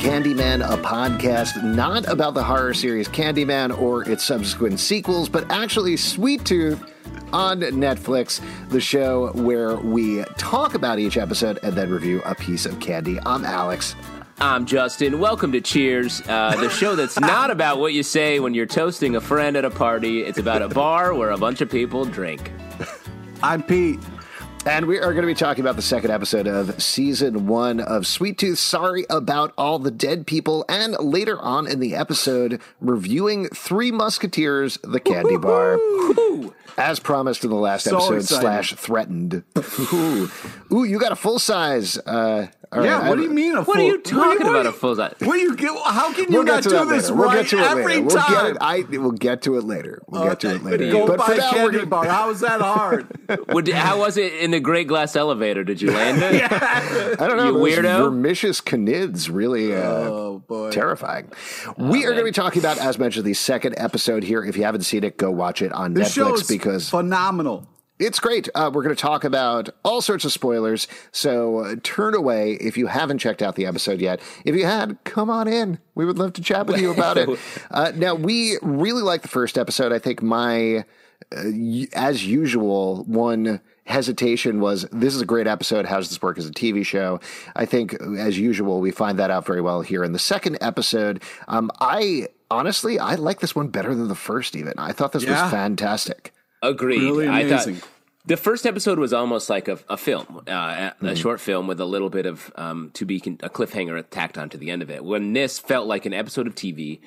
Candyman, a podcast not about the horror series Candyman or its subsequent sequels, but actually Sweet Tooth on Netflix, the show where we talk about each episode and then review a piece of candy. I'm Alex. I'm Justin. Welcome to Cheers, uh, the show that's not about what you say when you're toasting a friend at a party. It's about a bar where a bunch of people drink. I'm Pete. And we are going to be talking about the second episode of season one of Sweet Tooth. Sorry about all the dead people. And later on in the episode, reviewing Three Musketeers, the candy bar. As promised in the last So episode, excited. slash threatened. Ooh. Ooh, you got a full size. Uh, all yeah, right, what I- do you mean a full? What are you talking what about, do a full size? What do you get? How can you We'll not do this later. We'll right get to it every later. We'll time? get it. I we'll get to it later. We'll get to it later. Go but buy for now, candy gonna, bar. How is that hard? Would, how was it in the Great Glass Elevator? Did you land it? I don't know. You those weirdo. Vermicious Knids really. Uh, oh boy. Terrifying. we are going to be talking about, as mentioned, the second episode here. If you haven't seen it, go watch it on This show Netflix is because phenomenal. it's great. Uh, we're going to talk about all sorts of spoilers. So uh, turn away if you haven't checked out the episode yet. If you had, come on in. We would love to chat with you about it. Uh, now, we really like the first episode. I think my, uh, y- as usual, one hesitation was this is a great episode. How does this work as a TV show? I think, as usual, we find that out very well here in the second episode. Um, I honestly, I like this one better than the first. Even I thought this Yeah. was fantastic. Agreed. Really I amazing. thought the first episode was almost like a, a film, uh, a, Hmm. short film with a little bit of um, to be con- a cliffhanger tacked onto the end of it. When this felt like an episode of TV,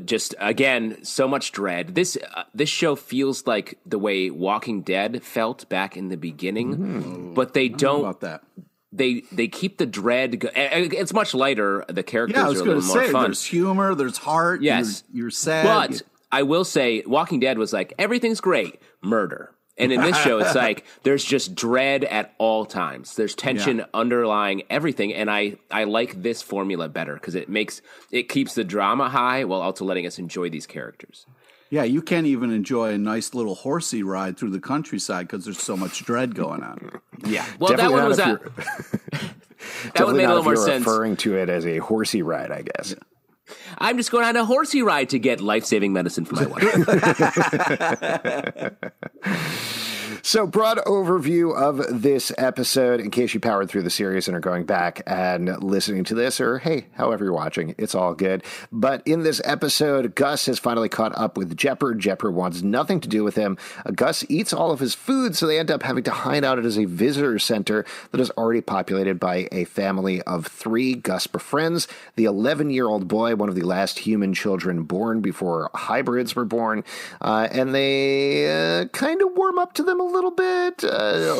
just again so much dread. This uh, this show feels like the way Walking Dead felt back in the beginning, Hmm. but they don't. about that? They they keep the dread. Go- it's much lighter. The characters Yeah, I are a little to more fun. there's humor, there's heart. Yes. you're, you're sad. But I will say, Walking Dead was like everything's great, murder. And in this show, it's like there's just dread at all times. There's tension Yeah. underlying everything, and I I like this formula better because it makes it keeps the drama high while also letting us enjoy these characters. yeah, you can't even enjoy a nice little horsey ride through the countryside because there's so much dread going on. Yeah, well, that one was that. you're- that would Definitely make a little if more you're sense. referring to it as a horsey ride, I guess. I'm just going on a horsey ride to get life saving medicine for my wife. So, broad overview of this episode in case you powered through the series and are going back and listening to this, or hey, however you're watching, it's all good. But in this episode, Gus has finally caught up with Jepperd. Jepperd wants nothing to do with him. Uh, Gus eats all of his food, so they end up having to hide out at a visitor center that is already populated by a family of three Gus befriends the 11 year old boy, one of the last human children born before hybrids were born, uh, and they uh, kind of warm up to them a little bit. Uh,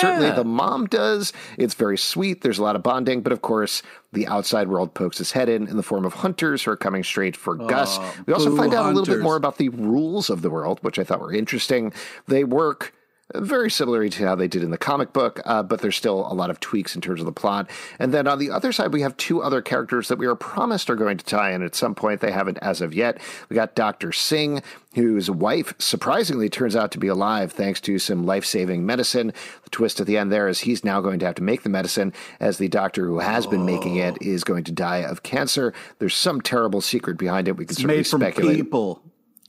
Certainly the mom does. It's very sweet. There's a lot of bonding, but of course, the outside world pokes its head in in the form of hunters who are coming straight for Gus. We also find out a little bit more about the rules of the world, which I thought were interesting. They work very similar to how they did in the comic book, uh, but there's still a lot of tweaks in terms of the plot. And then on the other side, we have two other characters that we are promised are going to tie in at some point. They haven't as of yet. We got Dr. Singh, whose wife surprisingly turns out to be alive thanks to some life saving medicine. The twist at the end there is he's now going to have to make the medicine, as the doctor who has been making it is going to die of cancer. There's some terrible secret behind it. We can It's certainly made from speculate. people.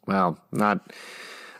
Well, not.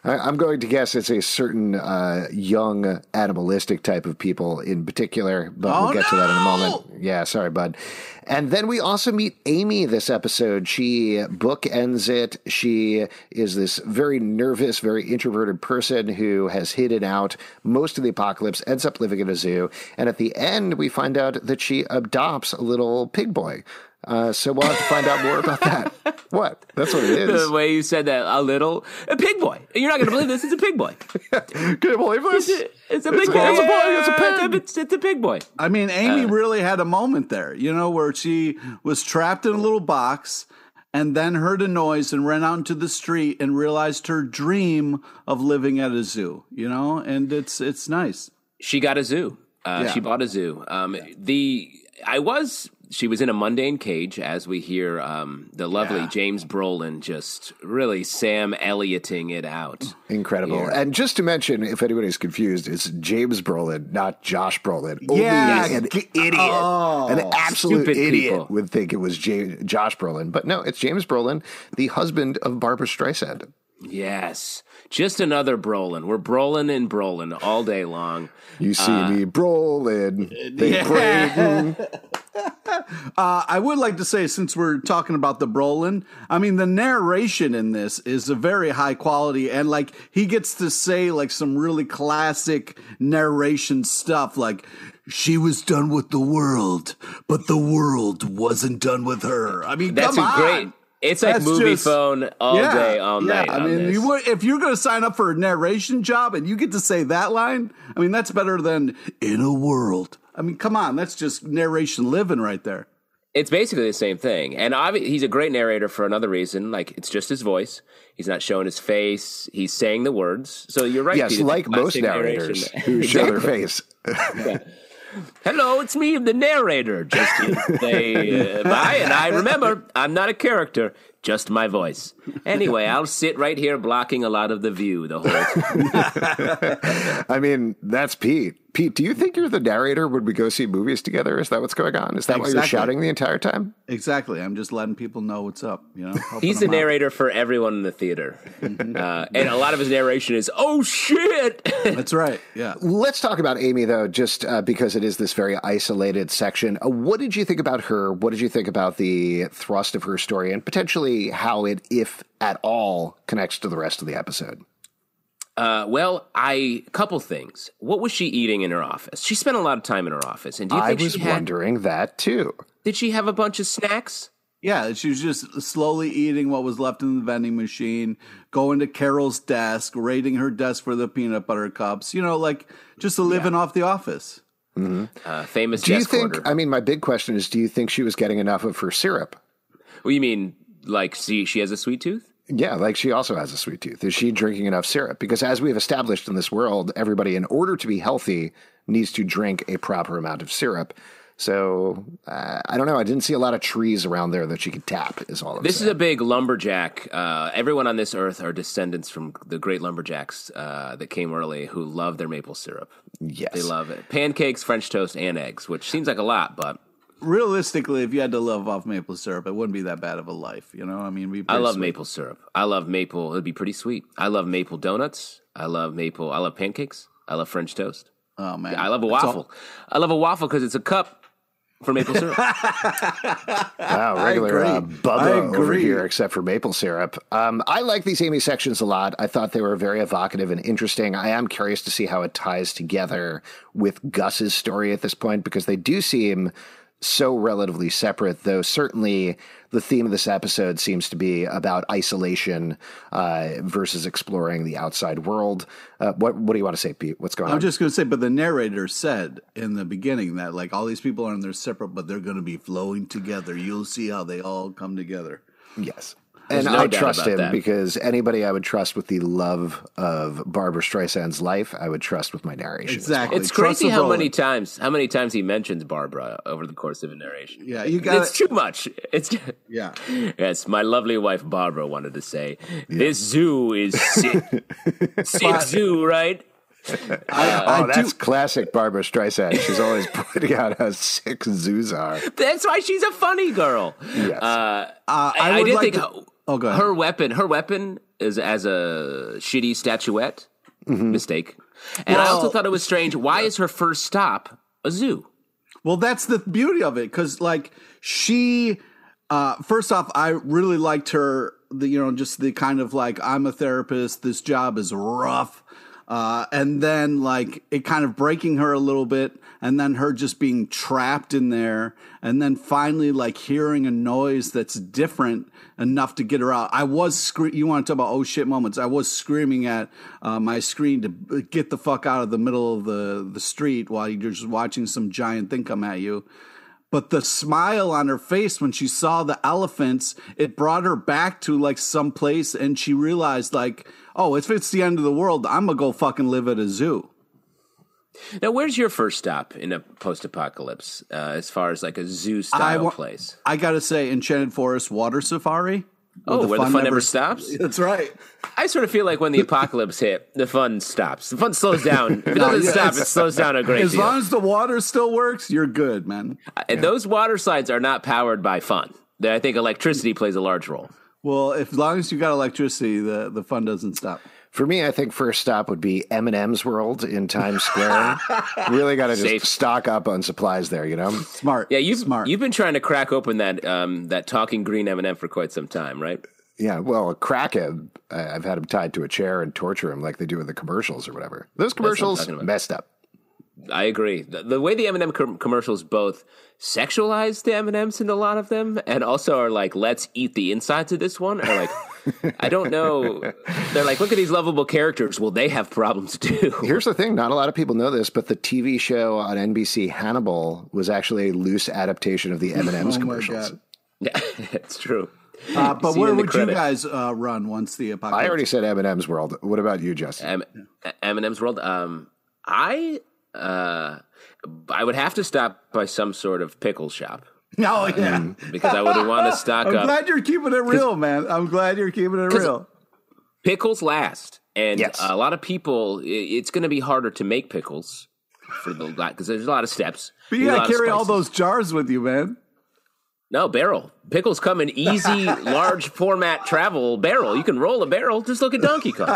I, I'm going to guess it's a certain uh, young animalistic type of people in particular, but Oh, we'll get to that in a moment. Yeah, sorry, bud. And then we also meet Aimee this episode. She bookends it. She is this very nervous, very introverted person who has hidden out most of the apocalypse, ends up living in a zoo. And at the end, we find out that she adopts a little pig boy. Uh, so we'll have to find out more about that. What? That's what it is. the way you said that, a little a pig boy. You're not going to believe this. It's a pig boy. Can you believe this? It's a big a- boy. it's a pig boy, it's a pig. It's, it's a big boy. I mean, Aimee really had a moment there, you know, where she was trapped in a little box and then heard a noise and ran out into the street and realized her dream of living at a zoo, you know, and it's it's nice. She got a zoo. Uh, Yeah. She bought a zoo. Um, the I was she was in a mundane cage, as we hear um, the lovely Yeah. James Brolin just really Sam Ellioting it out. Incredible. And just to mention, if anybody's confused, it's James Brolin, not Josh Brolin. Yeah. Only an idiot, Oh. an absolute idiot people. would think it was J- Josh Brolin. But no, it's James Brolin, the husband of Barbra Streisand. Yes, just another Brolin. We're Brolin and Brolin all day long. You see me Brolin, they Brayden. Uh, I would like to say, since we're talking about the Brolin, I mean, the narration in this is a very high quality, and like he gets to say like some really classic narration stuff, like she was done with the world, but the world wasn't done with her. I mean, That's come on. great. It's like That's movie just- phone all day, all night. I mean, you would, if you're going to sign up for a narration job and you get to say that line, I mean, that's better than in a world. I mean, come on, that's just narration living right there. It's basically the same thing. And obvi- he's a great narrator for another reason. Like, it's just his voice. He's not showing his face. He's saying the words. So you're right. Yes, Pete, it's like most classic narrators narration. who show their Exactly. face. Hello, it's me, the narrator. Just they, uh, I, and I remember, I'm not a character, just my voice. Anyway, I'll sit right here blocking a lot of the view the whole time. I mean, that's Pete. Pete, do you think you're the narrator when we go see movies together? Is that what's going on? Is that why you're shouting the entire time? Exactly. I'm just letting people know what's up. You know, He's the them out. narrator for everyone in the theater. Uh, and a lot of his narration is, oh shit! That's right. Yeah. Let's talk about Aimee, though, just uh, because it is this very isolated section. Uh, what did you think about her? What did you think about the thrust of her story and potentially how it, if at all, connects to the rest of the episode? Uh, well, I couple things. What was she eating in her office? She spent a lot of time in her office, and do you I think was she had? wondering that too. Did she have a bunch of snacks? Yeah. She was just slowly eating what was left in the vending machine, going to Carol's desk, raiding her desk for the peanut butter cups, you know, like just living off the office. Uh, famous Do you think? order. I mean, my big question is: Do you think she was getting enough of her syrup? Well, you mean? Like, see, she has a sweet tooth? Yeah, like she also has a sweet tooth. Is she drinking enough syrup? Because as we've established in this world, everybody, in order to be healthy, needs to drink a proper amount of syrup. So uh, I don't know. I didn't see a lot of trees around there that she could tap. Is all. I'm This saying. is a big lumberjack. Uh, everyone on this earth are descendants from the great lumberjacks uh, that came early who love their maple syrup. yes. They love it. Pancakes, French toast, and eggs, which seems like a lot, but Realistically, if you had to live off maple syrup, it wouldn't be that bad of a life. You know, I mean, it'd be I love sweet. maple syrup. I love maple. It'd be pretty sweet. I love maple donuts. I love maple. I love pancakes. I love French toast. Oh man, I love a That's all- waffle. I love a waffle because it's a cup for maple syrup. Wow, regular uh, Bubba over here, except for maple syrup. Um, I like these Aimee sections a lot. I thought they were very evocative and interesting. I am curious to see how it ties together with Gus's story at this point because they do seem so relatively separate, though certainly the theme of this episode seems to be about isolation uh, versus exploring the outside world. Uh, what, what do you want to say, Pete? What's going on? I'm just going to say, but the narrator said in the beginning that like all these people are in their separate, but they're going to be flowing together. You'll see how they all come together. Yes. There's and no I trust him that. because anybody I would trust with the love of Barbra Streisand's life, I would trust with my narration. as well. Exactly. It's crazy the how many times how many times he mentions Barbara over the course of a narration. Yeah, you got It's too much. It's Yeah. yes. My lovely wife Barbara wanted to say this zoo is Sid, Sid Zoo, right? oh, that's classic Barbra Streisand. She's always pointing out how sick zoos are. That's why she's a funny girl. Yes. Uh, Uh, I, I, I did like think to- Oh, go ahead. her weapon. Her weapon is as a shitty statuette. Mistake. And I also thought it was strange. Why is her first stop a zoo? Well, that's the beauty of it because, like, she, uh, first off, I really liked her, the, you know, just the kind of like, I'm a therapist, this job is rough. Uh, and then, like, it kind of breaking her a little bit, and then her just being trapped in there, and then finally, like, hearing a noise that's different enough to get her out. I was scre- you want to talk about oh shit moments. I was screaming at uh, my screen to get the fuck out of the middle of the, the street while you're just watching some giant thing come at you. But the smile on her face when she saw the elephants, it brought her back to like some place and she realized like, oh, if it's the end of the world, I'm gonna go fucking live at a zoo. Now, where's your first stop in a post-apocalypse, uh, as far as like a zoo style wa- place? I gotta say, Enchanted Forest Water Safari. Oh, where the fun never stops? That's right. I sort of feel like when the apocalypse hit, the fun stops. The fun slows down. If it doesn't yeah, stop, it slows down a great As deal. As long as the water still works, you're good, man. and those water slides are not powered by fun. I think electricity plays a large role. Well, if, as long as you got electricity, the, the fun doesn't stop. For me, I think first stop would be M&M's World in Times Square. really got to just Safe. stock up on supplies there, you know? Smart. Yeah, you've smart. you've been trying to crack open that um, that talking green M&M for quite some time, right? Yeah, well, crack I- I've had him tied to a chair and torture him like they do in the commercials or whatever. Those commercials talking messed up. I agree. The, the way the M&M com- commercials both sexualize the M&Ms in a lot of them and also are like let's eat the insides of this one are like I don't know. They're like look at these lovable characters. Well, they have problems too. Here's the thing: not a lot of people know this, but the TV show on NBC Hannibal was actually a loose adaptation of the M&M's Oh commercials. Yeah, it's true. Uh, but where would credit. you guys uh, run once the apocalypse? I already said M&M's World. What about you, Justin? M- M&M's World. Um, I uh, I would have to stop by some sort of pickle shop Oh yeah. because I would want to stock up I'm glad you're keeping it real, man. I'm glad you're keeping it real. pickles last, and Yes. a lot of people. It's going to be harder to make pickles for the because there's a lot of steps. But you gotta carry all those jars with you, man. No barrel pickles come in easy, large format travel barrel. You can roll a barrel. Just look at Donkey Kong.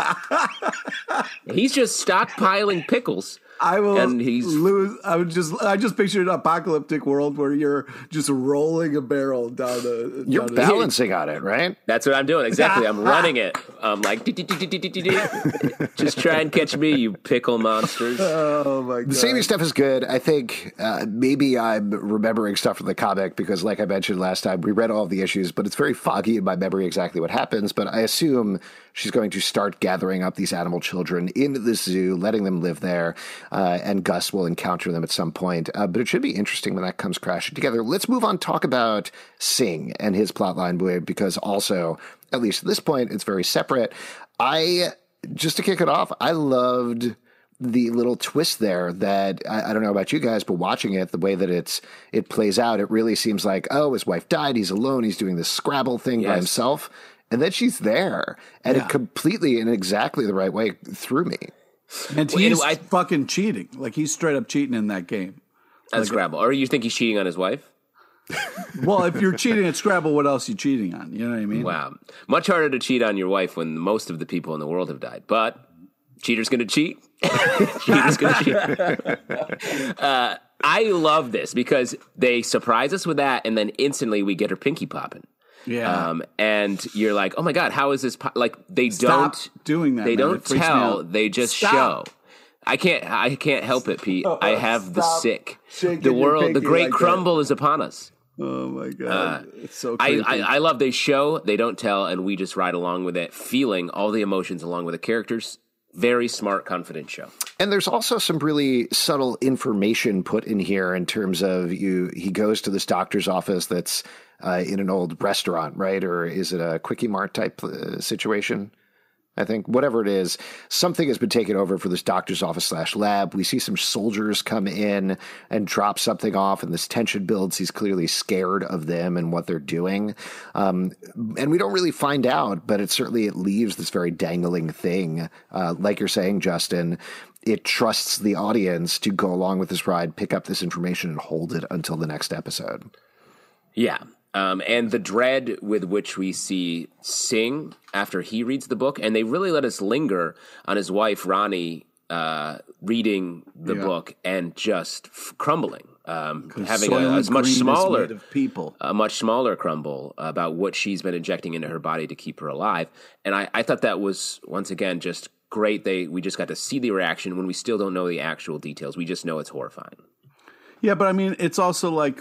he's just stockpiling pickles. I will And he's- lose. I would just. I just pictured an apocalyptic world where you're just rolling a barrel down a. You're down a- balancing on it, right? That's what I'm doing. Exactly. I'm running it. I'm like, just try and catch me, you pickle monsters. Oh my god. The saving stuff is good. I think uh, maybe I'm remembering stuff from the comic because, like I mentioned last time, we read all of the issues, but it's very foggy in my memory exactly what happens. But I assume she's going to start gathering up these animal children into the zoo, letting them live there, uh, and Gus will encounter them at some point. Uh, but it should be interesting when that comes crashing together. Let's move on. Talk about Singh and his plotline, because also, at least at this point, it's very separate. I just to kick it off, I loved the little twist there that I, I don't know about you guys, but watching it, the way that it's it plays out, it really seems like oh, his wife died, he's alone, he's doing this Scrabble thing by himself, and then she's there, and it completely in exactly the right way through me. and Well, he's anyway, I- fucking cheating. Like he's straight up cheating in that game. At Scrabble. Or you think he's cheating on his wife? Well, if you're cheating at Scrabble, what else are you cheating on? You know what I mean? Wow. Much harder to cheat on your wife when most of the people in the world have died. But cheater's going to cheat. Cheater's going to cheat. uh, I love this because they surprise us with that, and then instantly we get her pinky popping. Yeah. Um, and you're like, oh my god, how is this? Po-? Like they Stop don't doing that, They man. don't It freaks me tell. They just Stop. show. I can't. I can't help it, Pete. I have the Stop sick. shaking The world. The great like crumble is upon us. oh my god. it's so I. I, I love they show, they don't tell, and we just ride along with it, feeling all the emotions along with the characters. Very smart, confident show. And there's also some really subtle information put in here in terms of you. He goes to this doctor's office that's uh, in an old restaurant, right? Or is it a quickie mart type uh, situation? I think whatever it is, something has been taken over for this doctor's office slash lab. We see some soldiers come in and drop something off, and this tension builds. He's clearly scared of them and what they're doing, um, and we don't really find out. But it certainly it leaves this very dangling thing, uh, like you're saying, Justin. It trusts the audience to go along with this ride, pick up this information, and hold it until the next episode. Yeah. Um, and the dread with which we see Singh after he reads the book, and they really let us linger on his wife, Rani, uh, reading the Yeah. book and just f- crumbling, um, having a, a much smaller, of people. a much smaller crumble about what she's been injecting into her body to keep her alive. And I, I thought that was once again just great. They we just got to see the reaction when we still don't know the actual details. We just know it's horrifying. Yeah, but I mean, it's also like,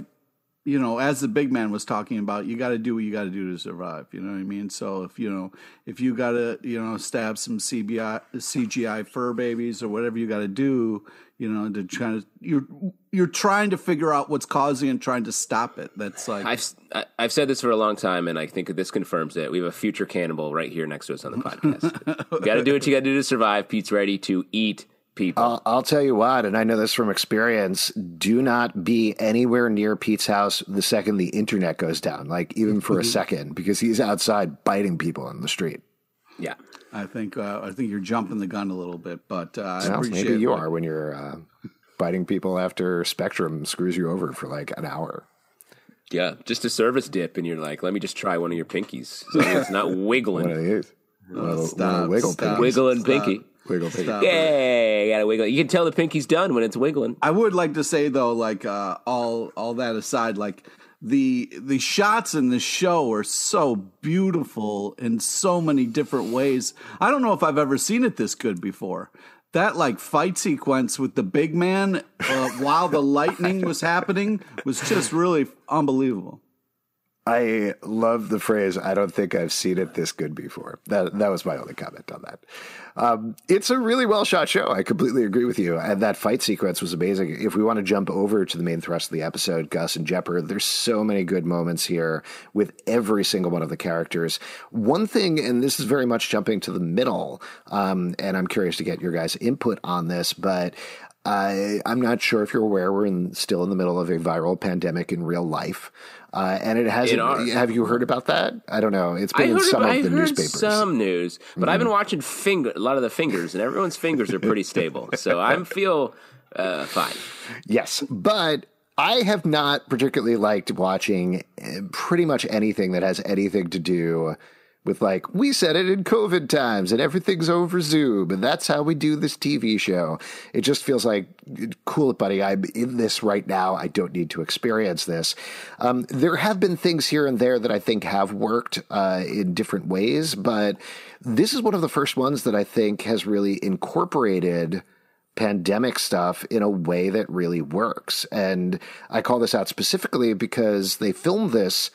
you know, as the big man was talking about, you got to do what you got to do to survive. You know what I mean? So if you know, if you got to, you know, stab some CBI, CGI fur babies or whatever you got to do, you know, to try to you're you're trying to figure out what's causing and trying to stop it. That's like I've I've said this for a long time, and I think this confirms it. We have a future cannibal right here next to us on the podcast. you got to do what you got to do to survive. Pete's ready to eat people. I'll, I'll tell you what, and I know this from experience. Do not be anywhere near Pete's house the second the internet goes down, like even for a Mm-hmm. second, because he's outside biting people in the street. yeah. I think uh, I think you're jumping the gun a little bit, but uh, I Well, appreciate maybe you what- are when you're uh, biting people after Spectrum screws you over for like an hour. Yeah, just a service dip, and you're like, let me just try one of your pinkies. So it's not One of wiggling. these. One of stop, one wiggle stop. pinkies. Wiggle and Stop. pinky. Wiggle pinky. Stop it. Gotta wiggle. You can tell the pinky's done when it's wiggling. I would like to say though, like uh, all all that aside, like the the shots in the show are so beautiful in so many different ways. I don't know if I've ever seen it this good before. That like fight sequence with the big man uh, while the lightning was happening was just really unbelievable. I love the phrase. I don't think I've seen it this good before. That that was my only comment on that. Um, it's a really well shot show. I completely agree with you. And that fight sequence was amazing. If we want to jump over to the main thrust of the episode, Gus and Jepperd, there's so many good moments here with every single one of the characters. One thing, and this is very much jumping to the middle, um, and I'm curious to get your guys' input on this, but I, I'm not sure if you're aware we're in, still in the middle of a viral pandemic in real life. Uh, and it hasn't. Have you heard about that? I don't know. It's been in some I of the heard newspapers. some news, but I've been watching finger a lot of the fingers, and everyone's fingers are pretty stable. So I feel uh, fine. Yes, but I have not particularly liked watching eh, pretty much anything that has anything to do with like we said it in COVID times and everything's over Zoom and that's how we do this TV show. It just feels like cool it, buddy. I'm in this right now. I don't need to experience this. Um, there have been things here and there that I think have worked uh, in different ways, but this is one of the first ones that I think has really incorporated pandemic stuff in a way that really works. And I call this out specifically because they filmed this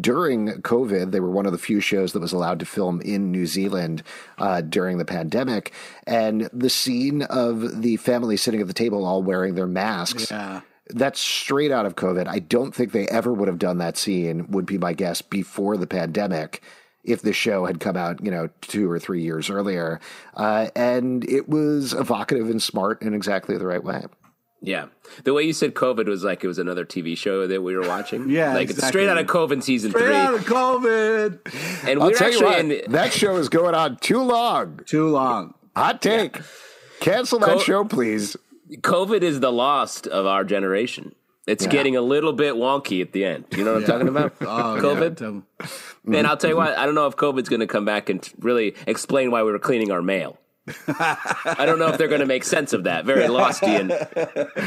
during COVID. They were one of the few shows that was allowed to film in New Zealand uh, during the pandemic. And the scene of the family sitting at the table all wearing their masks. Yeah. That's straight out of COVID. I don't think they ever would have done that scene, would be my guess, before the pandemic if the show had come out, you know, two or three years earlier. Uh, and it was evocative and smart in exactly the right way. Yeah, the way you said COVID was like it was another TV show that we were watching. Yeah, like it's exactly. straight out of COVID season Straight three, out of COVID. and I'll we're you actually what, in. that show is going on too long. Too long. Hot take. Cancel that Co- show, please. COVID is the lost of our generation. It's Yeah. getting a little bit wonky at the end. You know what I'm talking about? Oh, COVID. Yeah. And I'll tell you mm-hmm. what, I don't know if COVID's going to come back and really explain why we were cleaning our mail. I don't know if they're going to make sense of that. Very Lostian.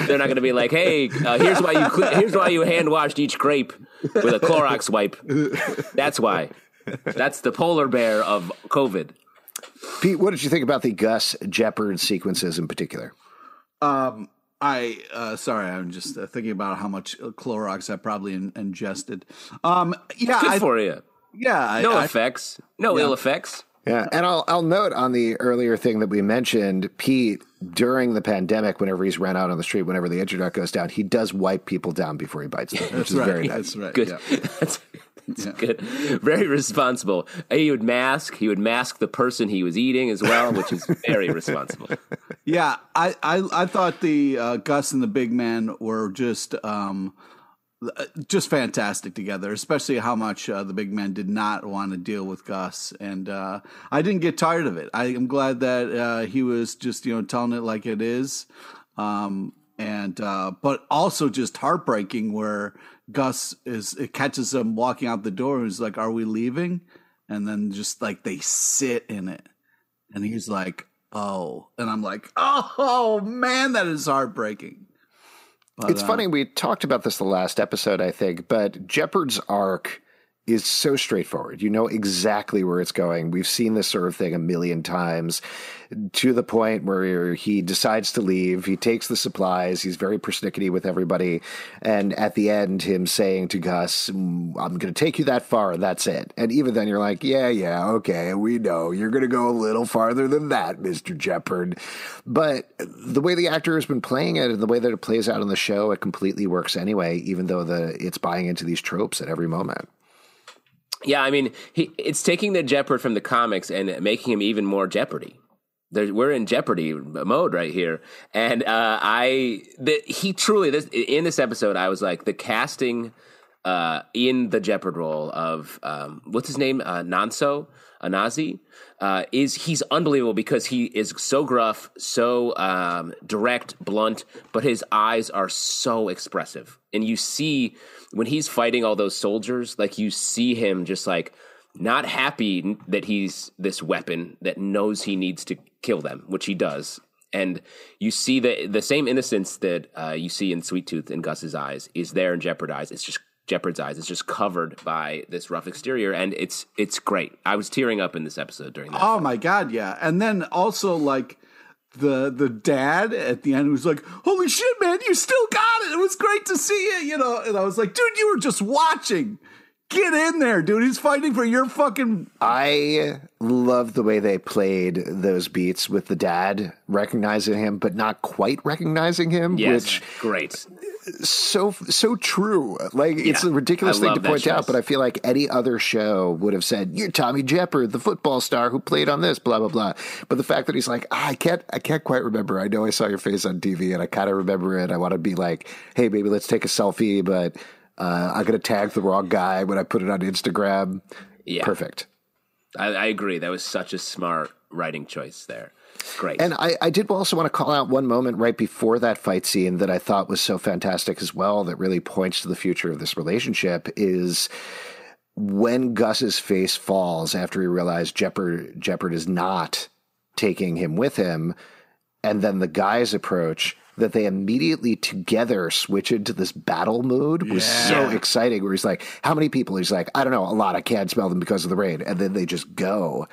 They're not going to be like, "Hey, uh, here's why you cle- here's why you hand washed each grape with a Clorox wipe." That's why. That's the polar bear of COVID. Pete, what did you think about the Gus Jepperd sequences in particular? Um, I uh, sorry, I'm just uh, thinking about how much Clorox I probably in- ingested. Um, yeah, Good I, for you. yeah, I, No I- effects. No ill effects. Yeah, and I'll I'll note on the earlier thing that we mentioned, Pete during the pandemic, whenever he's ran out on the street, whenever the internet goes down, he does wipe people down before he bites them, which that's is right. very nice. That's right. Good. Yeah. That's, that's good. Very responsible. He would mask. He would mask the person he was eating as well, which is very responsible. Yeah, I, I, I thought the uh, Gus and the big man were just um, uh, just fantastic together, especially how much uh, the big man did not want to deal with Gus, and uh, I didn't get tired of it. I am glad that uh, he was just you know telling it like it is, um, and uh, but also just heartbreaking where Gus is it catches him walking out the door and he's like, "Are we leaving?" And then just like they sit in it, and he's like, "Oh," and I'm like, "Oh man, that is heartbreaking." But, It's uh, funny, we talked about this the last episode, I think, but Jepperd's arc is so straightforward. You know exactly where it's going. We've seen this sort of thing a million times to the point where he decides to leave. He takes the supplies. He's very persnickety with everybody. And at the end, him saying to Gus, "Mm, I'm going to take you that far. That's it. And even then, you're like, yeah, yeah, okay, we know. You're going to go a little farther than that, Mr. Jepperd. But the way the actor has been playing it and the way that it plays out in the show, it completely works anyway, even though the it's buying into these tropes at every moment. Yeah, I mean, he, it's taking the Jeopardy from the comics and making him even more Jeopardy. There, we're in Jeopardy mode right here, and uh, I the, he truly this in this episode I was like the casting uh, in the Jeopardy role of um, what's his name? Uh, Nonso Anozie uh, is he's unbelievable because he is so gruff, so um, direct, blunt, but his eyes are so expressive, and you see when he's fighting all those soldiers, like you see him just like not happy that he's this weapon that knows he needs to kill them, which he does. And you see the the same innocence that uh, you see in Sweet Tooth in Gus's eyes is there in Jepperd's eyes. It's just Jepperd's eyes. It's just covered by this rough exterior, and it's it's great. I was tearing up in this episode during that. Oh my god, yeah! And then also like the the dad at the end was like, "Holy shit, man, you still got it! It was great to see you," you know. And I was like, "Dude, you were just watching." Get in there, dude. He's fighting for your fucking. I love the way they played those beats with the dad recognizing him, but not quite recognizing him. Yes, which great. so so true. Like it's a ridiculous I thing to that point out, but I feel like any other show would have said, "You're Tommy Jepperd, the football star who played on this." Blah blah blah. But the fact that he's like, ah, "I can't, I can't quite remember. I know I saw your face on TV, and I kind of remember it. I want to be like, hey, baby, let's take a selfie, but uh, I'm gonna tag the wrong guy when I put it on Instagram." Yeah. Perfect. I, I agree. That was such a smart writing choice there. Great. And I, I did also want to call out one moment right before that fight scene that I thought was so fantastic as well, that really points to the future of this relationship is when Gus's face falls after he realized Jepperd, Jepperd is not taking him with him, and then the guys approach. That they immediately together switch into this battle mode was so exciting. Where he's like, "How many people?" He's like, "I don't know, a lot. I can't smell them because of the rain." And then they just go.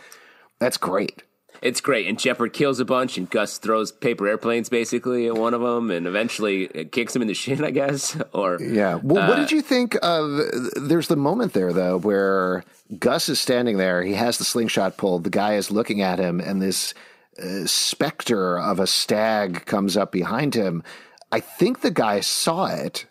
That's great. It's great. And Jepperd kills a bunch, and Gus throws paper airplanes basically at one of them, and eventually it kicks him in the shin, I guess. Or Yeah. Well, what did uh, you think of? There's the moment there though where Gus is standing there. He has the slingshot pulled. The guy is looking at him, and this uh, specter of a stag comes up behind him. I think the guy saw it.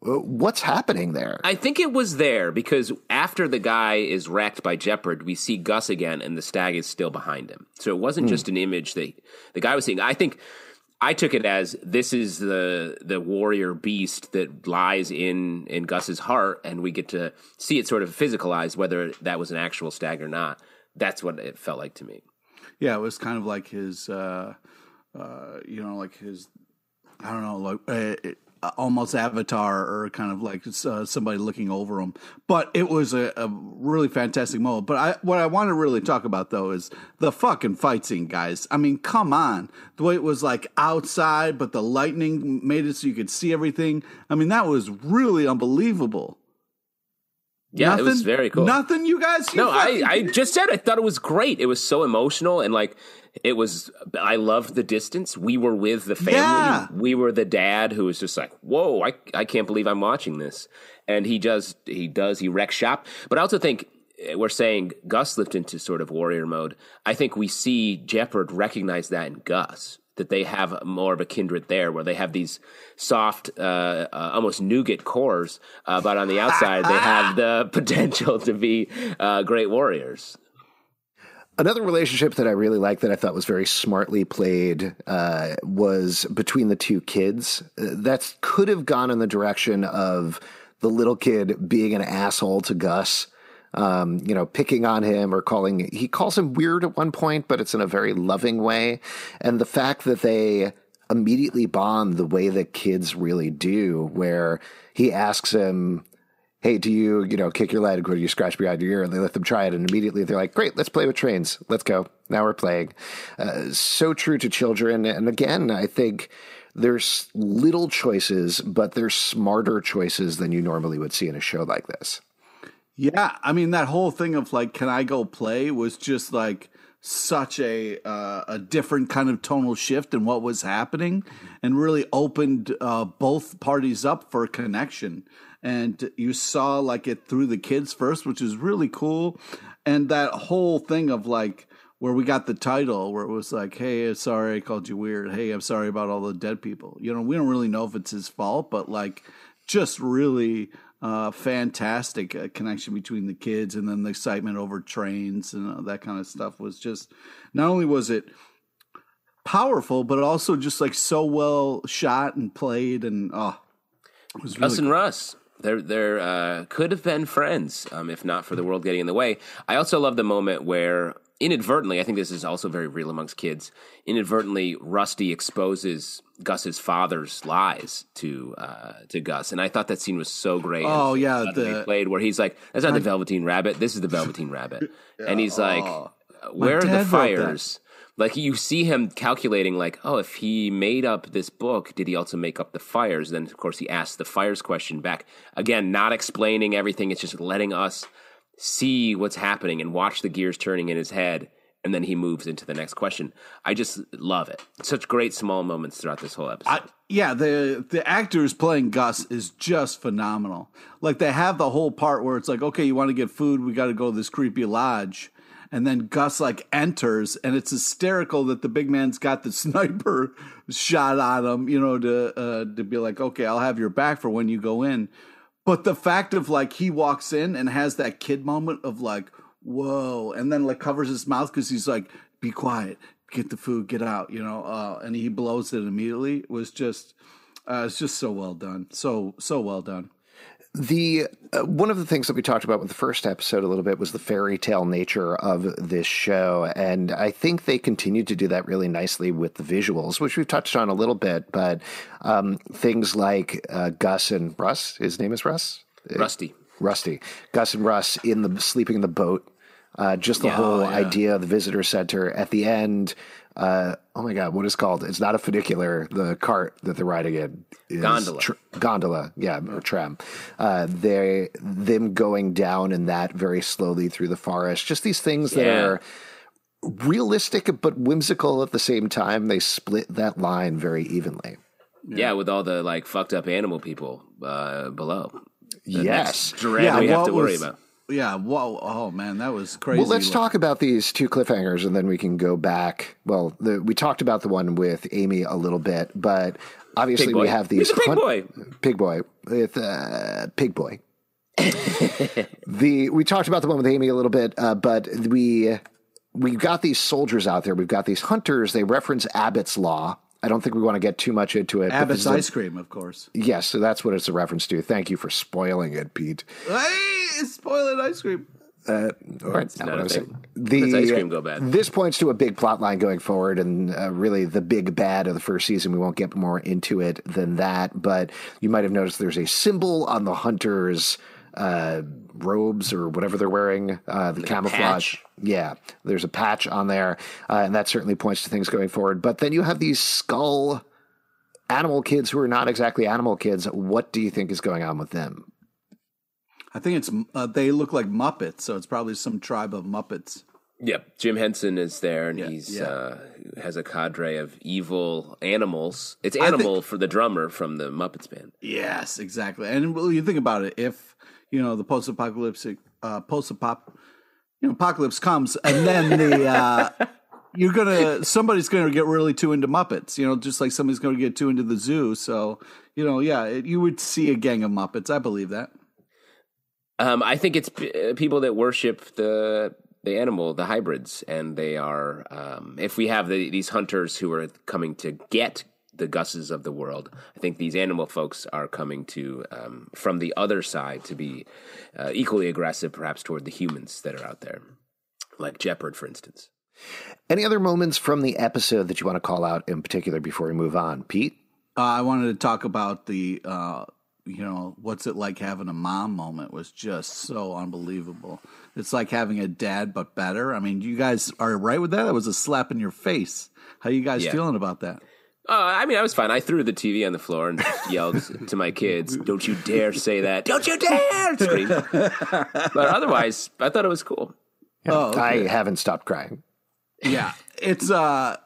What's happening there? I think it was there because after the guy is wrecked by Jepperd, we see Gus again, and the stag is still behind him. So it wasn't just an image that the guy was seeing. I think I took it as this is the the warrior beast that lies in in Gus's heart, and we get to see it sort of physicalized, whether that was an actual stag or not. That's what it felt like to me. Yeah, it was kind of like his, uh, uh, you know, like his, I don't know, like uh, almost avatar or kind of like uh, somebody looking over him. But it was a, a really fantastic moment. But I, what I want to really talk about though is the fucking fight scene, guys. I mean, come on, the way it was like outside, but the lightning made it so you could see everything. I mean, that was really unbelievable. Yeah, Nothing? it was very cool. Nothing, you guys. You No, I, I just said I thought it was great. It was so emotional and like it was. I loved the distance. We were with the family. Yeah. We were the dad who was just like, "Whoa, I I can't believe I'm watching this." And he does. He does. He wrecks shop. But I also think eh, we're saying Gus slipped into sort of warrior mode. I think we see Jepperd recognize that in Gus. That they have more of a kindred there, where they have these soft, uh, uh, almost nougat cores, uh, but on the outside they have the potential to be uh, great warriors. Another relationship that I really liked that I thought was very smartly played uh, was between the two kids. That could have gone in the direction of the little kid being an asshole to Gus, um, you know, picking on him or calling. He calls him weird at one point, but it's in a very loving way. And the fact that they immediately bond the way that kids really do, where he asks him hey, do you, you know, kick your leg or do you scratch behind your ear? And they let them try it. And immediately they're like, great, let's play with trains. Let's go. Now we're playing. Uh, so true to children. And again, I think there's little choices, but there's smarter choices than you normally would see in a show like this. Yeah, I mean that whole thing of like, can I go play was just like such a uh, a different kind of tonal shift in what was happening, and really opened uh, both parties up for a connection. And you saw like it through the kids first, which is really cool, and that whole thing of like where we got the title where it was like, "Hey, sorry I called you weird. Hey, I'm sorry about all the dead people." You know, we don't really know if it's his fault, but like just really uh, fantastic uh, connection between the kids and then the excitement over trains and uh, that kind of stuff was just not only was it powerful, but also just like so well shot and played, and oh, it was really Gus and Russ. They're they're uh, could have been friends um, if not for the world getting in the way. I also love the moment where inadvertently, I think this is also very real amongst kids. Inadvertently, Rusty exposes Gus's father's lies to uh, to Gus, and I thought that scene was so great. Oh, And yeah, they the- played where he's like, "That's not the Velveteen Rabbit. This is the Velveteen Rabbit," and he's like, "Where are the fires?" Like you see him calculating, like, oh, if he made up this book, did he also make up the fires? Then, of course, he asks the fires question back. Again, not explaining everything; it's just letting us see what's happening and watch the gears turning in his head, and then he moves into the next question. I just love it. Such great small moments throughout this whole episode. I, yeah, the the actors playing Gus is just phenomenal. Like they have the whole part where it's like, okay, you want to get food, we got to go to this creepy lodge, and then Gus like enters, and it's hysterical that the big man's got the sniper shot on him, you know, to uh, to be like, okay, I'll have your back for when you go in. But the fact of like he walks in and has that kid moment of like, whoa, and then like covers his mouth because he's like, be quiet, get the food, get out, you know, uh, and he blows it immediately. Was just, uh, it's just so well done, so so well done. The uh, one of the things that we talked about with the first episode a little bit was the fairy tale nature of this show, and I think they continue to do that really nicely with the visuals, which we've touched on a little bit. But um, things like uh, Gus and Russ, his name is Russ, Rusty. Rusty, Gus and Russ in the sleeping in the boat. Uh, just the Yeah. whole Oh, yeah. idea of the visitor center at the end. Uh, oh my God, what is it called? It's not a funicular. The cart that they're riding in is Gondola. tr- gondola, yeah, or tram. Uh, they them going down in that very slowly through the forest. Just these things that Yeah. are realistic but whimsical at the same time. They split that line very evenly. Yeah. with all the like fucked up animal people uh, below. The yes. next dread we have what to worry was- about. Yeah, whoa, oh man, that was crazy. Well, let's talk about these two cliffhangers, and then we can go back. Well, the, we talked about the one with Aimee a little bit, but obviously we have these He's a pig hunt- boy. pig boy with uh, pig boy. the we talked about the one with Aimee a little bit, uh, but we we've got these soldiers out there. We've got these hunters. They reference Abbott's law. I don't think we want to get too much into it. Abbott's this is a- ice cream, of course. Yes, so that's what it's a reference to. Thank you for spoiling it, Pete. Hey, spoiling ice cream. All right, not what a I was saying. The Lets ice cream go bad. This points to a big plot line going forward, and uh, really the big bad of the first season. We won't get more into it than that, but you might have noticed there's a symbol on the hunters' uh, robes or whatever they're wearing, uh, the camouflage. patch. Yeah, there's a patch on there, uh, and that certainly points to things going forward. But then you have these skull animal kids who are not exactly animal kids. What do you think is going on with them? I think it's uh, they look like Muppets, so it's probably some tribe of Muppets. Yep, Jim Henson is there, and he's yeah. uh, has a cadre of evil animals. It's think- animal for the drummer from the Muppets band. Yes, exactly. And well, you think about it, if you know the post-apocalyptic, uh, post-apop, you know, apocalypse comes, and then the uh, you're gonna somebody's gonna get really too into Muppets, you know, just like somebody's gonna get too into the zoo. So you know, yeah, it, you would see a gang of Muppets. I believe that. Um, I think it's p- uh, people that worship the the animal, the hybrids, and they are. Um, if we have the, these hunters who are coming to get the Gusses of the world, I think these animal folks are coming to um, from the other side to be uh, equally aggressive, perhaps toward the humans that are out there, like Jepperd, for instance. Any other moments from the episode that you want to call out in particular before we move on, Pete? Uh, I wanted to talk about the, uh, you know, what's it like having a mom moment was just so unbelievable. It's like having a dad, but better. I mean, you guys are right with that. That was a slap in your face. How you guys Yeah. feeling about that? Uh, I mean, I was fine. I threw the TV on the floor and yelled to my kids, "Don't you dare say that! Don't you dare!" Scream. but otherwise, I thought it was cool. Oh, okay. I haven't stopped crying. yeah, it's uh,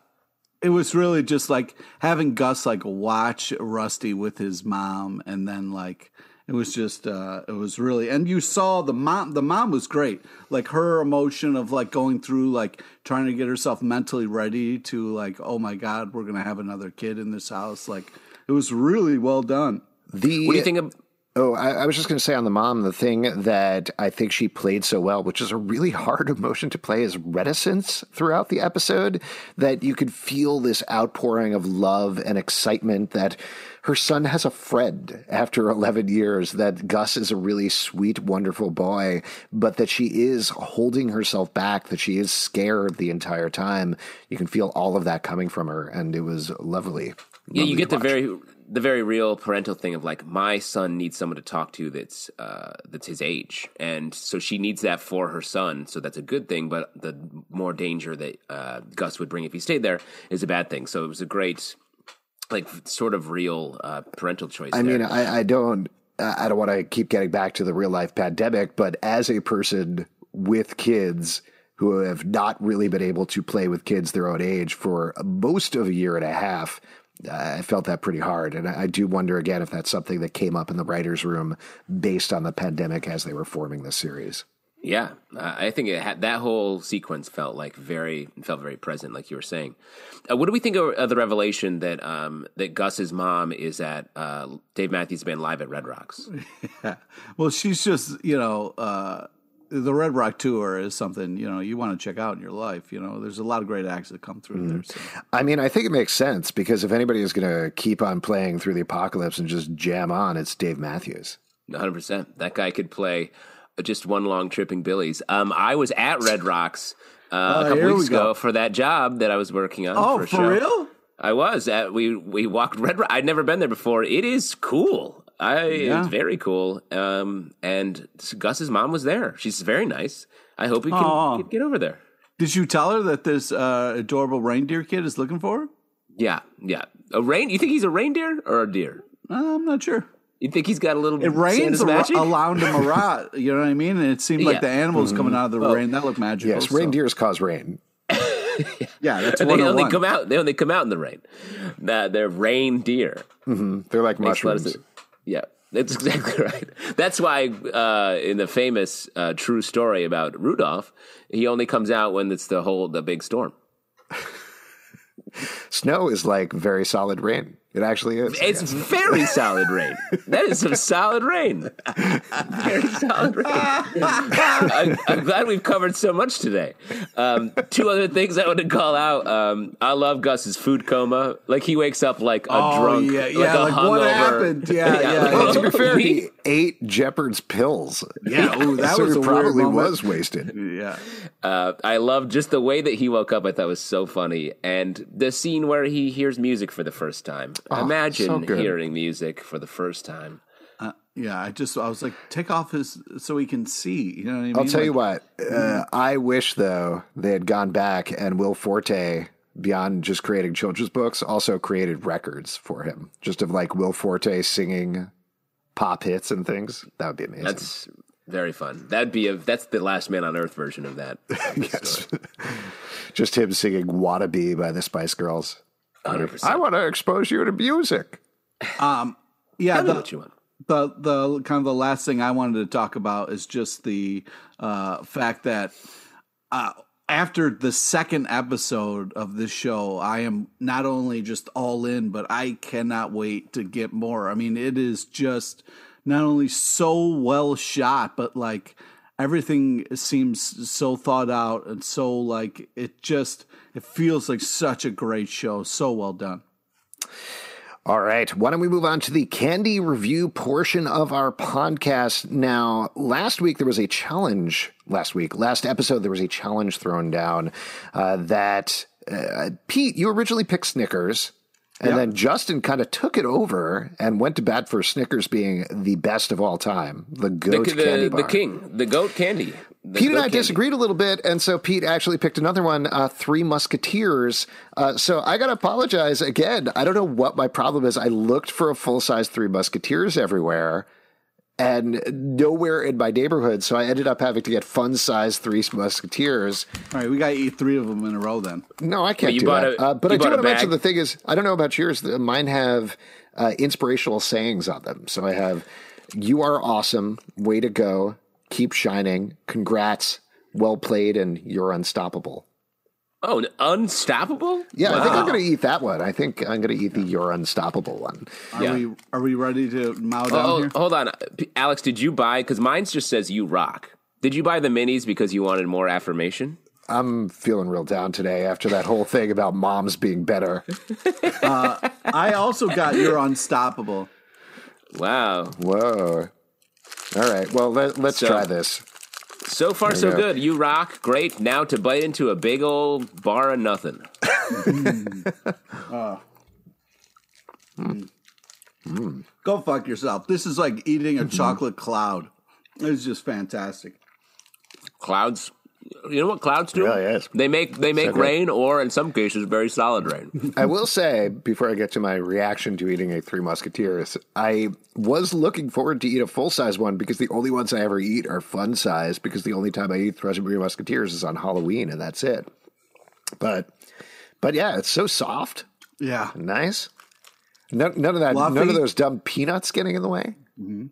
it was really just like having Gus like watch Rusty with his mom, and then like it was just uh, it was really, and you saw the mom. The mom was great, like her emotion of like going through like trying to get herself mentally ready to like, oh my god, we're gonna have another kid in this house. Like it was really well done. The What do you think of? Oh, I, I was just going to say on the mom, the thing that I think she played so well, which is a really hard emotion to play, is reticence throughout the episode. That you could feel this outpouring of love and excitement that her son has a friend after 11 years, that Gus is a really sweet, wonderful boy, but that she is holding herself back, that she is scared the entire time. You can feel all of that coming from her, and it was lovely. Yeah, you get the very the very real parental thing of like my son needs someone to talk to that's uh, that's his age, and so she needs that for her son. So that's a good thing, but the more danger that uh, Gus would bring if he stayed there is a bad thing. So it was a great, like, sort of real uh, parental choice. I there. mean, I, I don't, I don't want to keep getting back to the real life pandemic, but as a person with kids who have not really been able to play with kids their own age for most of a year and a half, I felt that pretty hard. And I I do wonder again if that's something that came up in the writer's room based on the pandemic as they were forming the series. Yeah, uh, I think it had, that whole sequence felt like very felt very present, like you were saying. Uh, what do we think of, of the revelation that um, that Gus's mom is at uh, Dave Matthews Band live at Red Rocks? Yeah. Well, she's just, you know, uh, the Red Rock tour is something, you know, you want to check out in your life. You know, there's a lot of great acts that come through there. So. I mean, I think it makes sense because if anybody is going to keep on playing through the apocalypse and just jam on, it's Dave Matthews. One hundred percent. That guy could play just one long tripping Billies. Um, I was at Red Rocks uh, Oh, a couple weeks we ago for that job that I was working on. Oh, for, a for show. real? I was at we we walked Red Rock. I'd never been there before. It is cool. I Yeah. it's very cool. Um, and Gus's mom was there. She's very nice. I hope we can Aw. get, get over there. Did you tell her that this uh, adorable reindeer kid is looking for her? Yeah, yeah. A rain? You think he's a reindeer or a deer? Uh, I'm not sure. You think he's got a little? It rains Santa's ar- magic? around him a lot. You know what I mean? And it seemed like the animals coming out of the rain that looked magical. Yes, so- reindeers cause rain. Yeah, that's And they only come out. They only come out in the rain. Uh, they're reindeer. They're like Makes a lot of mushrooms. Yeah, that's exactly right. That's why uh, in the famous uh, true story about Rudolph, he only comes out when it's the whole the big storm. Snow is like very solid rain. It actually is. It's very solid rain. That is some solid rain. Very solid rain. I, I'm glad we've covered so much today. Um, two other things I want to call out. Um, I love Gus's food coma. Like he wakes up like a Oh, drunk, yeah, like yeah, a like, what happened? Yeah, yeah, like, well, to be fair, we- he ate Jepperd's pills. Yeah, ooh, that so was a probably moment. was wasted. Yeah. Uh, I love just the way that he woke up. I thought was so funny, and the scene where he hears music for the first time. Imagine so hearing music for the first time. Uh, yeah, I just I was like, take off his so he can see. You know what I mean? I'll tell you Like, what. Uh, I wish though they had gone back and Will Forte, beyond just creating children's books, also created records for him, just of like Will Forte singing pop hits and things. That would be amazing. That's very fun. That'd be a that's the Last Man on Earth version of that. yes. just him singing "Wannabe" by the Spice Girls. Hundred I want to expose you to music. Um, yeah, Tell me the, what you want. the the kind of the last thing I wanted to talk about is just the uh, fact that uh, after the second episode of this show, I am not only just all in, but I cannot wait to get more. I mean, it is just not only so well shot, but like everything seems so thought out and so like it just it feels like such a great show, so well done. All right. Why don't we move on to the candy review portion of our podcast? Now, last week there was a challenge. Last week, last episode, there was a challenge thrown down uh, that uh, Pete, you originally picked Snickers. And Yeah. then Justin kind of took it over and went to bat for Snickers being the best of all time, the The, goat the, candy the king, the goat candy. The Pete and I candy. disagreed a little bit, and so Pete actually picked another one, uh, Three Musketeers. Uh, so I got to apologize again. I don't know what my problem is. I looked for a full size Three Musketeers everywhere, and nowhere in my neighborhood. So I ended up having to get fun size Three Musketeers. All right, we got to eat three of them in a row then. No, I can't you do that. a- uh, but you I do bought a want to mention the thing is, I don't know about yours. the- Mine have uh, inspirational sayings on them. So I have, "You are awesome. Way to go. Keep shining. Congrats. Well played, and you're unstoppable." Oh, unstoppable? Yeah, I think I'm going to eat that one. I think I'm going to eat the You're Unstoppable one. Are Yeah. we are we ready to mow down Oh, here? hold on, Alex. Did you buy? Because mine just says you rock. Did you buy the minis because you wanted more affirmation? I'm feeling real down today after that whole thing about moms being better. Uh, I also got You're Unstoppable. Wow. Whoa. All right. Well, let, let's So- try this. So far, so go. good. You rock. Great. Now to bite into a big old bar of nothing. Ah. Mm. Mm. Go fuck yourself. This is like eating a mm-hmm. chocolate cloud. It's just fantastic. Clouds. You know what clouds do? really is. They make they make good. rain, or in some cases, very solid rain. I will say, before I get to my reaction to eating a Three Musketeers, I was looking forward to eat a full size one because the only ones I ever eat are fun size because the only time I eat Three Musketeers is on Halloween and that's it. But, but yeah, it's so soft, Yeah. nice. None, none of that, none of those dumb peanuts getting in the way. Mm-hmm.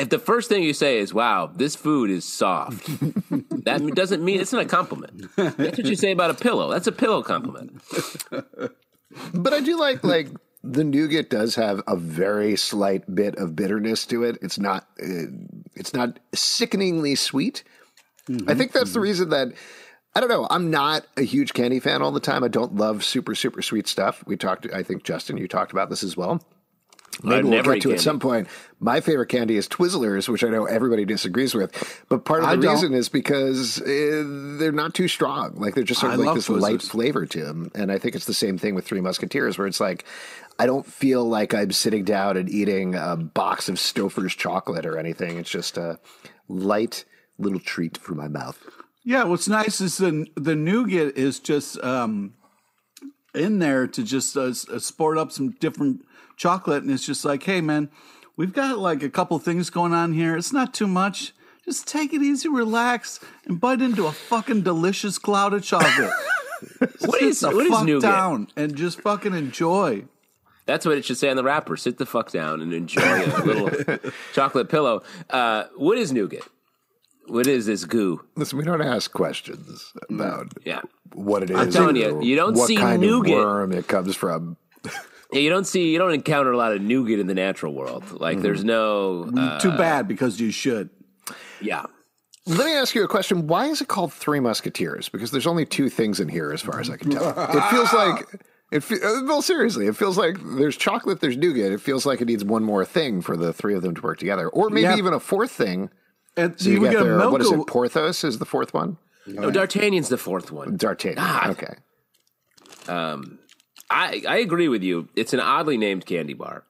If the first thing you say is "Wow, this food is soft," that doesn't mean it's not a compliment. That's what you say about a pillow. That's a pillow compliment. But I do like like the nougat does have a very slight bit of bitterness to it. It's not uh, it's not sickeningly sweet. I think that's the reason that I don't know. I'm not a huge candy fan all the time. I don't love super super sweet stuff. We talked. I think Justin, you talked about this as well. Maybe I've we'll get to eat it at some point. My favorite candy is Twizzlers, which I know everybody disagrees with. But part of I the don't. reason is because uh, they're not too strong. Like they're just sort I of like love this light Twizzlers. flavor to them. And I think it's the same thing with Three Musketeers, where it's like I don't feel like I'm sitting down and eating a box of Stouffer's chocolate or anything. It's just a light little treat for my mouth. Yeah, what's nice is the the nougat is just um, in there to just uh, uh, sport up some different chocolate, and it's just like, hey, man, we've got like a couple things going on here. It's not too much. Just take it easy, relax, and bite into a fucking delicious cloud of chocolate. What is Sit the what is fuck nougat? down and just fucking enjoy. That's what it should say on the wrapper. Sit the fuck down and enjoy a little chocolate pillow. Uh, what is nougat? What is this goo? Listen, we don't ask questions about Yeah. what it is. I'm telling you, you don't what see kind nougat. of worm it comes from. Yeah, you don't see, you don't encounter a lot of nougat in the natural world. Like, Mm-hmm. there's no, uh, Too bad because you should. yeah. Let me ask you a question. Why is it called Three Musketeers? Because there's only two things in here, as far as I can tell. It feels like, it fe- uh, well, seriously, it feels like there's chocolate, there's nougat. It feels like it needs one more thing for the three of them to work together, or maybe Yeah. even a fourth thing. And So you, would get get a their milk what is it? Porthos is the fourth one. No, D'Artagnan's the fourth one. D'Artagnan. God. Okay. I, I agree with you. It's an oddly named candy bar.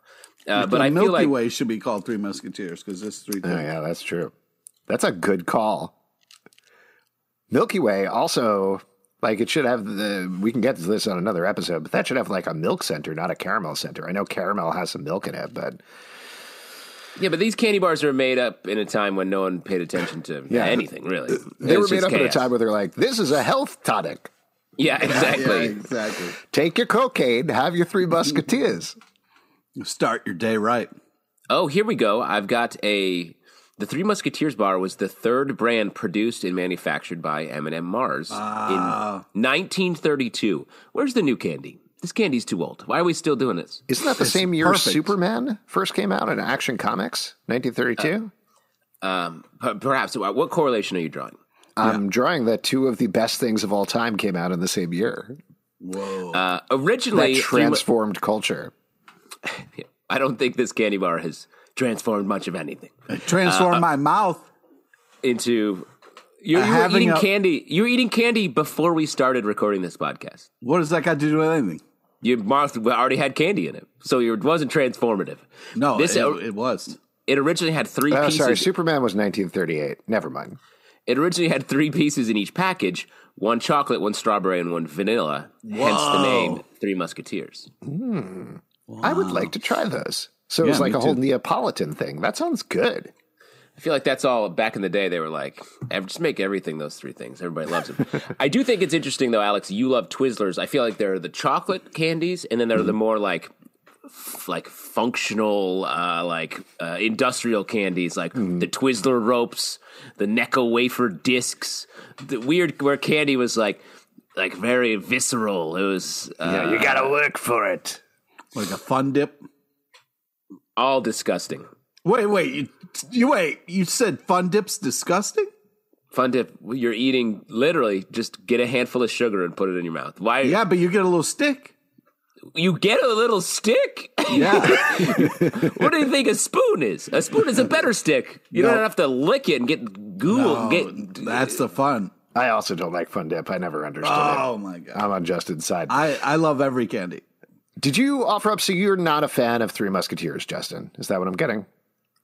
Uh, but the I Milky feel like, Way should be called Three Musketeers because it's three. things. yeah, that's true. That's a good call. Milky Way also like it should have the. We can get to this on another episode, but that should have like a milk center, not a caramel center. I know caramel has some milk in it, but yeah, but these candy bars are made up in a time when no one paid attention to Yeah. anything, really. they It's were made just up at a time where they're like, "This is a health tonic. Yeah, Yeah, exactly. exactly. Take your cocaine, have your three musketeers." Start your day right. Oh, here we go. I've got a. The Three Musketeers bar was the third brand produced and manufactured by M&M Mars Ah. in 1932. Where's the new candy? This candy's too old. Why are we still doing this? Isn't that the same year perfect. Superman first came out in Action Comics, 1932? Um, perhaps. What correlation are you drawing? I'm drawing that two of the best things of all time came out in the same year. Whoa. Uh, originally, Three Mu- transformed culture. I don't think this candy bar has transformed much of anything Transform my mouth. into. You're, Uh, you were having eating a- candy. You were eating candy before we started recording this podcast. What does that got to do with anything? Your mouth already had candy in it, so it wasn't transformative. No, this it, uh, it was. it originally had three Oh, pieces. sorry, Superman was 1938. Never mind. It originally had three pieces in each package: one chocolate, one strawberry, and one vanilla. Hence the name Three Musketeers. I would like to try those. So it was like me a whole. Neapolitan thing. That sounds good. I feel like that's all. Back in the day, they were like, "Eh, just make everything those three things. Everybody loves them. I do think it's interesting, though, Alex. You love Twizzlers. I feel like there are the chocolate candies, and then there are the more like, f- like functional, uh, like uh, industrial candies, like the Twizzler ropes, the Necco wafer discs. The weird where candy was like. like very visceral. It was uh, yeah, you gotta work for it. Like a fun dip. all disgusting. Wait, wait, you, you wait. You said fun dip's disgusting. Fun dip. You're eating literally just get a handful of sugar and put it in your mouth. Why? Yeah, but you get a little stick. You get a little stick. Yeah, what do you think a spoon is? A spoon is a better stick. You No. don't have to lick it and get goo. Oh, get that's the fun. I also don't like Fun Dip. I never understood Oh it. Oh my god, I'm on Justin's side. I I love every candy. Did you offer up? So you're not a fan of Three Musketeers, Justin? Is that what I'm getting?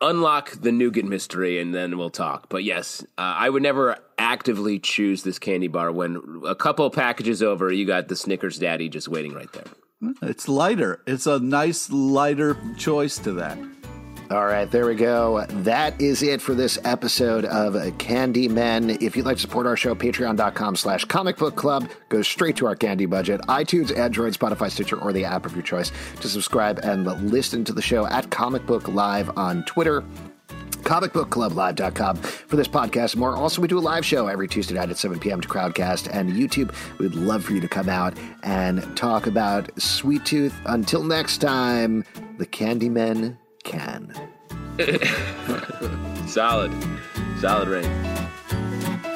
unlock the nougat mystery and then we'll talk. But yes, uh, I would never actively choose this candy bar when a couple packages over, you got the Snickers Daddy just waiting right there. It's lighter. It's a nice lighter choice to that. All right, there we go. That is it for this episode of Candy Men. If you'd like to support our show, patreon.com slash comic book club goes straight to our candy budget. iTunes, Android, Spotify, Stitcher, or the app of your choice to subscribe and listen to the show at Comic Book Live on Twitter. comicbookclublive.com for this podcast and more. Also, we do a live show every Tuesday night at 7 p.m. to Crowdcast and YouTube. We'd love for you to come out and talk about Sweet Tooth. Until next time, the Candymen can. Solid. Solid rain.